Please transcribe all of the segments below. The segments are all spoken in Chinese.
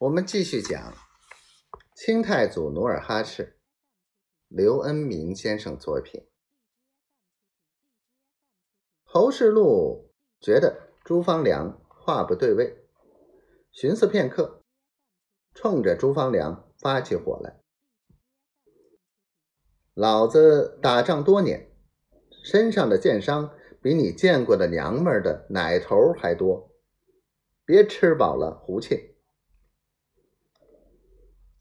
我们继续讲清太祖努尔哈赤，刘恩明先生作品。侯世禄觉得朱方良话不对味，寻思片刻，冲着朱方良发起火来：“老子打仗多年，身上的箭伤比你见过的娘们的奶头还多，别吃饱了胡沁。”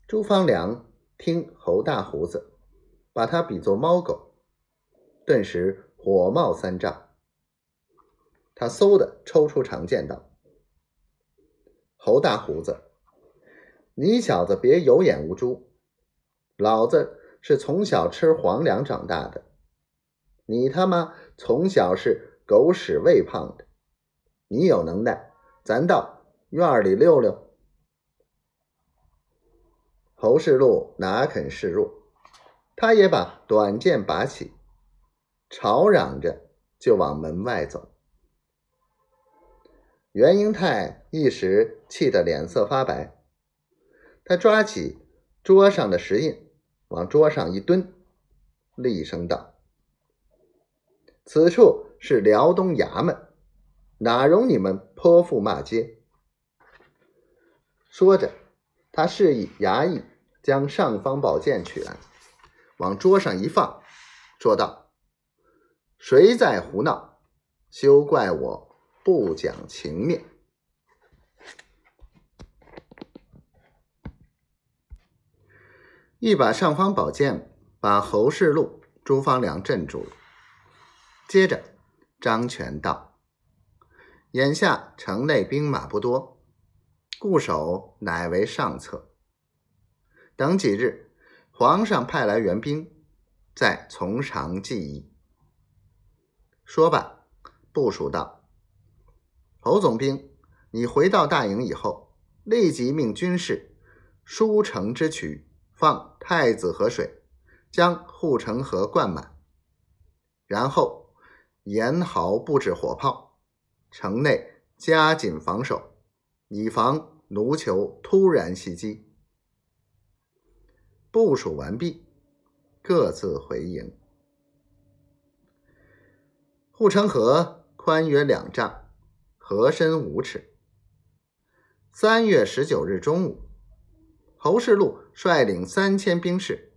朱方良听侯大胡子把他比作猫狗，顿时火冒三丈。他嗖的抽出长剑道：“侯大胡子，你小子别有眼无珠！老子是从小吃皇粮长大的，你他妈从小是狗屎喂胖的。你有能耐，咱到院里溜溜。”侯世禄哪肯示弱，他也把短剑拔起，吵嚷着就往门外走。袁英泰一时气得脸色发白，他抓起桌上的石印，往桌上一蹲，厉声道：“此处是辽东衙门，哪容你们泼妇骂街？”说着。他示意衙役将尚方宝剑取来，往桌上一放，说道：“谁在胡闹？休怪我不讲情面。”一把尚方宝剑把侯世禄、朱方良镇住了。接着，张全道：“眼下城内兵马不多。”固守乃为上策。等几日，皇上派来援兵，再从长计议。说罢，部署道：“侯总兵，你回到大营以后，立即命军士疏城之渠，放太子河水，将护城河灌满，然后严壕布置火炮，城内加紧防守。”以防奴酋突然袭击。部署完毕，各自回营。护城河宽约两丈，河深五尺。三月十九日中午，侯世禄率领三千兵士，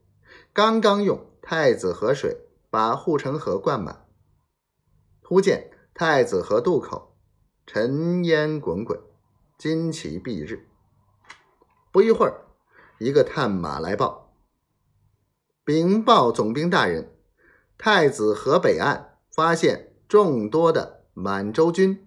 刚刚用太子河水把护城河灌满，忽见太子河渡口尘烟滚滚。旌旗蔽日。不一会儿，一个探马来报：“禀报总兵大人，太子河北岸发现众多的满洲军，